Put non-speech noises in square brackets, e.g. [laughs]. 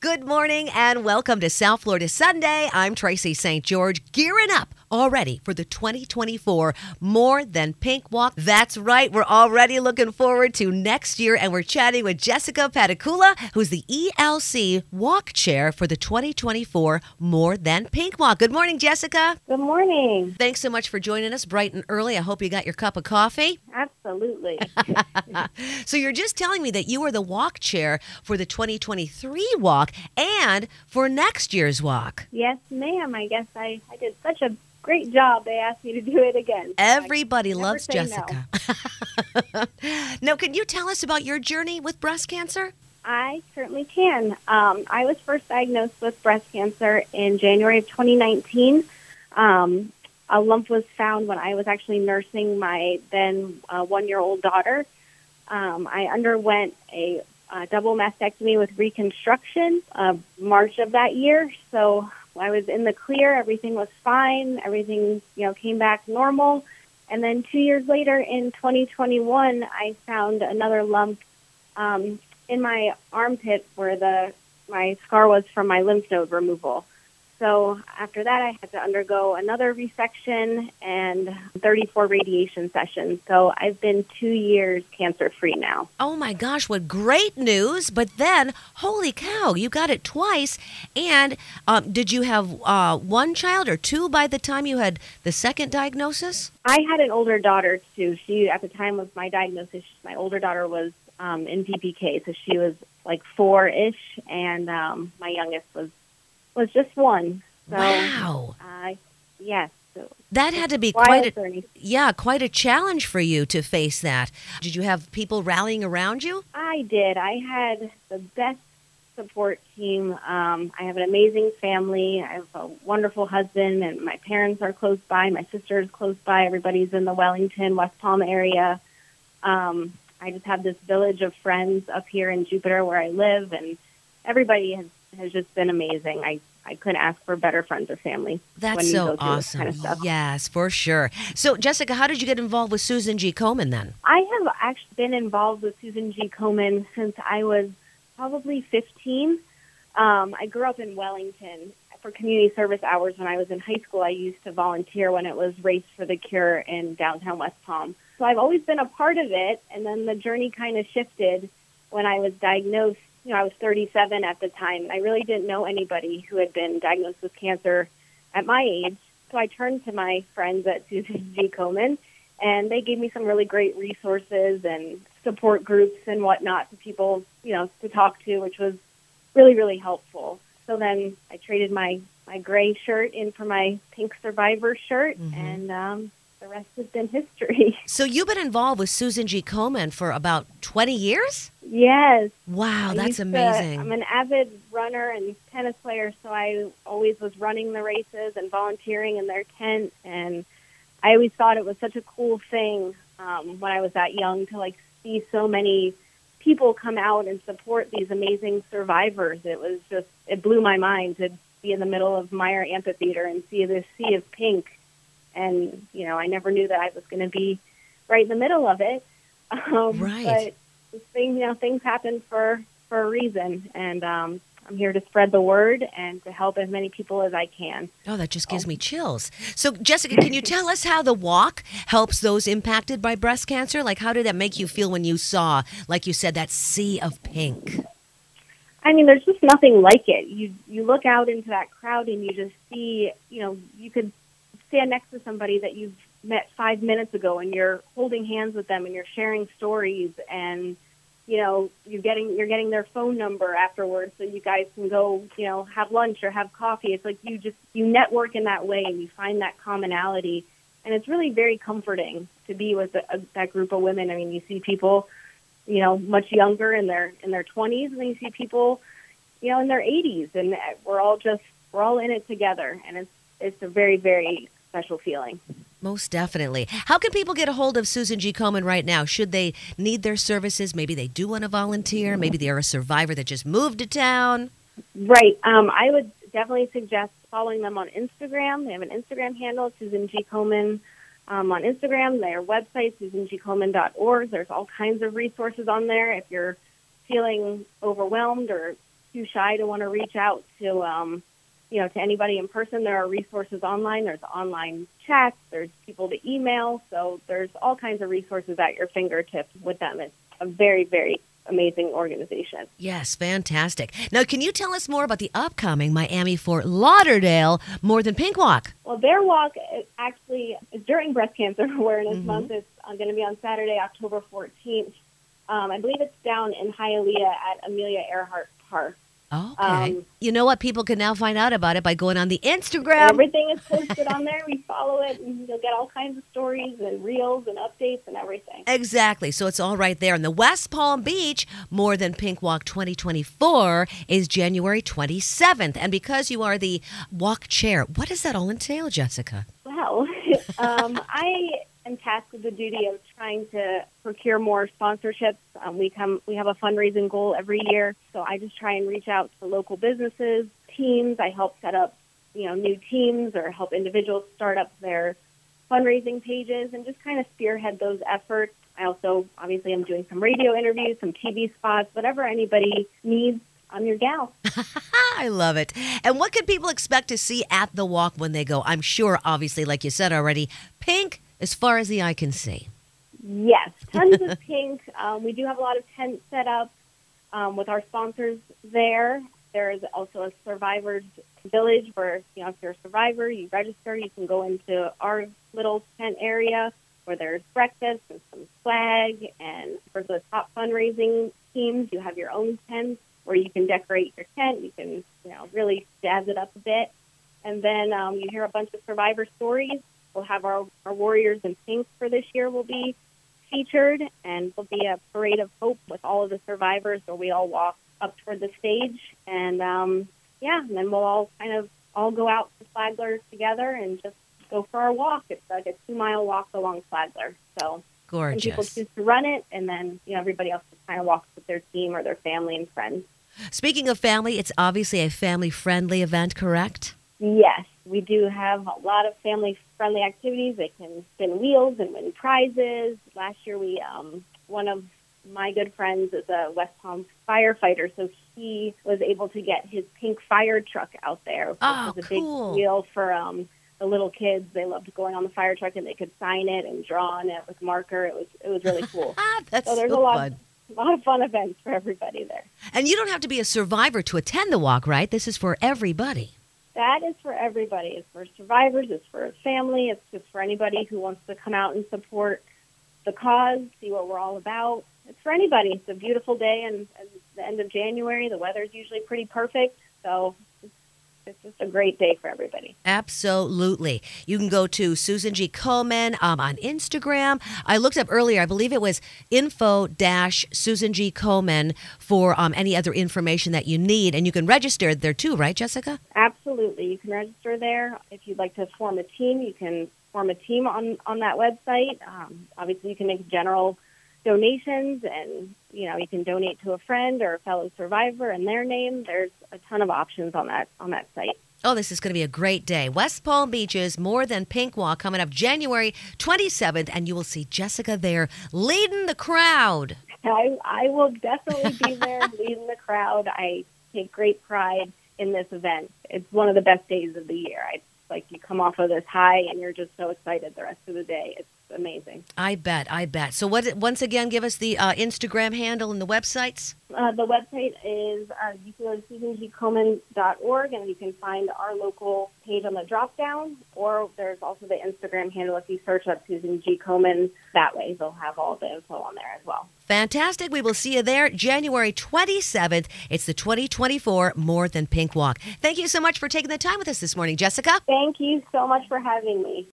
Good morning and welcome to South Florida Sunday. I'm Tracy St. George, gearing up already for the 2024 More Than Pink Walk. That's right, we're already looking forward to next year, and we're chatting with Jessica Paticula, who's the ELC Walk Chair for the 2024 More Than Pink Walk. Good morning, Jessica. Good morning. Thanks so much for joining us bright and early. I hope you got your cup of coffee. Absolutely. [laughs] so, you're just telling me that you are the walk chair for the 2023 walk and for next year's walk. yes, ma'am. I guess I, I did such a great job. They asked me to do it again. Everybody loves say no. Jessica. [laughs] now, can you tell us about your journey with breast cancer? I certainly can. Um, I was first diagnosed with breast cancer in January of 2019. Um, a lump was found when I was actually nursing my then uh, one year old daughter. Um, I underwent a, double mastectomy with reconstruction uh, March of that year. So I was in the clear. Everything was fine. Everything you know came back normal. And then two years later, in 2021, I found another lump um, in my armpit where the my scar was from my lymph node removal. So after that, I had to undergo another resection and 34 radiation sessions. So I've been two years cancer free now. Oh my gosh, what great news! But then, holy cow, you got it twice. And um, did you have uh, one child or two by the time you had the second diagnosis? I had an older daughter too. She at the time of my diagnosis, my older daughter was um, in VPK, so she was like four ish, and um, my youngest was was just one. So wow, uh, yes, so that had to be quite a journey. yeah, quite a challenge for you to face that. Did you have people rallying around you? I did. I had the best support team. Um, I have an amazing family. I have a wonderful husband, and my parents are close by. My sister is close by. Everybody's in the Wellington, West Palm area. Um, I just have this village of friends up here in Jupiter where I live, and everybody has, has just been amazing. I, I couldn't ask for better friends or family. That's so awesome. kind of stuff. Yes, for sure. So, Jessica, how did you get involved with Susan G. Komen then? I have actually been involved with Susan G. Komen since I was probably 15. Um, I grew up in Wellington for community service hours when I was in high school. I used to volunteer when it was Race for the Cure in downtown West Palm. So I've always been a part of it, and then the journey kind of shifted when I was diagnosed. You know, I was 37 at the time, and I really didn't know anybody who had been diagnosed with cancer at my age. So I turned to my friends at Susan G. Komen, and they gave me some really great resources and support groups and whatnot for people, you know, to talk to, which was really, really helpful. So then I traded my my gray shirt in for my pink survivor shirt, Mhm. and um, the rest has been history. [laughs] So, you've been involved with Susan G. Komen for about 20 years? yes, Wow, I that's used to- amazing. I'm an avid runner and tennis player, so I always was running the races and volunteering in their tent, and I always thought it was such a cool thing um, when I was that young to like see so many people come out and support these amazing survivors. It was just it blew my mind to be in the middle of Meyer Amphitheater and see this sea of pink, and you know I never knew that I was going to be right in the middle of it. [laughs] Um, Right. But this thing, you know, things happen for for a reason, and um, I'm here to spread the word and to help as many people as I can. Oh, that just gives me chills. So, Jessica, can you [laughs] tell us how the walk helps those impacted by breast cancer? Like, how did that make you feel when you saw, like you said, that sea of pink? I mean, there's just nothing like it. You you look out into that crowd and you just see, you know, you could stand next to somebody that you've met five minutes ago, and you're holding hands with them, and you're sharing stories, and you know, you're getting you're getting their phone number afterwards, so you guys can go, you know, have lunch or have coffee. It's like you just you network in that way, and you find that commonality, and it's really very comforting to be with a, a, that group of women. I mean, you see people you know, much younger in their in their 20s, and then you see people, you know, in their 80s, and we're all just we're all in it together, and it's it's a very very special feeling. Most definitely. How can people get a hold of Susan G. Komen right now? Should they need their services? Maybe they do want to volunteer. Maybe they're a survivor that just moved to town. Right. Um, I would definitely suggest following them on Instagram. They have an Instagram handle, Susan G. Komen. Um, on Instagram, their website, susangkomen.org. There's all kinds of resources on there. If you're feeling overwhelmed or too shy to want to reach out to, um, you know, to anybody in person, there are resources online. There's online chats. There's people to email. So there's all kinds of resources at your fingertips with them. It's a very, very amazing organization. Yes, fantastic. Now, can you tell us more about the upcoming Miami Fort Lauderdale More Than Pink Walk? Well, their walk is actually is during Breast Cancer [laughs] Awareness Month. It's uh, going to be on Saturday, October 14th. Um, I believe it's down in Hialeah at Amelia Earhart Park. Okay. Um, you know what? People can now find out about it by going on the Instagram. Everything is posted on there. We follow it, and you'll get all kinds of stories and reels and updates and everything. Exactly. So it's all right there. And the West Palm Beach More Than Pink Walk 2024 is January 27th. And because you are the walk chair, what does that all entail, Jessica? Well, [laughs] um, I am tasked with the duty of trying to procure more sponsorships. Um, we come, we have a fundraising goal every year, so I just try and reach out to local businesses, teams. I help set up, you know, new teams or help individuals start up their fundraising pages and just kind of spearhead those efforts. I also obviously I'm doing some radio interviews, some TV spots, whatever anybody needs. I'm your gal. [laughs] I love it. And what can people expect to see at the walk when they go? I'm sure, obviously, like you said already, pink as far as the eye can see. Yes, [laughs] tons of pink. Um, we do have a lot of tents set up um, with our sponsors there. There's also a survivors village where, you know, if you're a survivor, you register, you can go into our little tent area where there's breakfast and some swag. And for the top fundraising teams, you have your own tent where you can decorate your tent. You can, you know, really jazz it up a bit. And then um, you hear a bunch of survivor stories. We'll have our, our Warriors in Pink for this year will be featured, and there'll be a parade of hope with all of the survivors where we all walk up toward the stage. And um, yeah, and then we'll all kind of all go out to Flagler together and just go for our walk. It's like a two mile walk along Flagler. So some people choose to run it, and then you know everybody else just kind of walks with their team or their family and friends. Speaking of family, it's obviously a family friendly event, correct? Yes, we do have a lot of family friendly activities. They can spin wheels and win prizes. Last year, we um, one of my good friends is a West Palm firefighter, so he was able to get his pink fire truck out there. which Oh, was a cool. big deal for um, the little kids. They loved going on the fire truck, and they could sign it and draw on it with marker. It was it was really [laughs] cool. Ah, that's so there's so a lot, fun. a lot of fun events for everybody there. And you don't have to be a survivor to attend the walk, right? This is for everybody. That is for everybody. It's for survivors. It's for family. It's just for anybody who wants to come out and support the cause, see what we're all about. It's for anybody. It's a beautiful day, and and the end of January. The weather's usually pretty perfect, so it's, just a great day for everybody. Absolutely. You can go to Susan G. Komen um, on Instagram. I looked up earlier, I believe it was info dash Susan G. Komen for um, any other information that you need. And you can register there too, right, Jessica? Absolutely, you can register there. If you'd like to form a team, you can form a team on on that website. Um, obviously, you can make general donations, and you know you can donate to a friend or a fellow survivor in their name. There's a ton of options on that on that site. Oh, this is going to be a great day. West Palm Beaches, More Than Pink Walk, coming up January 27th, and you will see Jessica there leading the crowd. I I will definitely be there [laughs] leading the crowd. I take great pride in this event. It's one of the best days of the year. I like you come off of this high and you're just so excited the rest of the day. It's amazing. I bet, I bet. So, what? Once again, give us the uh, Instagram handle and the websites. Uh, the website is uh, you can go to and you can find our local page on the drop down, or there's also the Instagram handle if you search up Susan G. Coleman. That way, they'll have all the info on there as well. Fantastic. We will see you there January 27th. It's the 2024 More Than Pink Walk. Thank you so much for taking the time with us this morning, Jessica. Thank you so much for having me.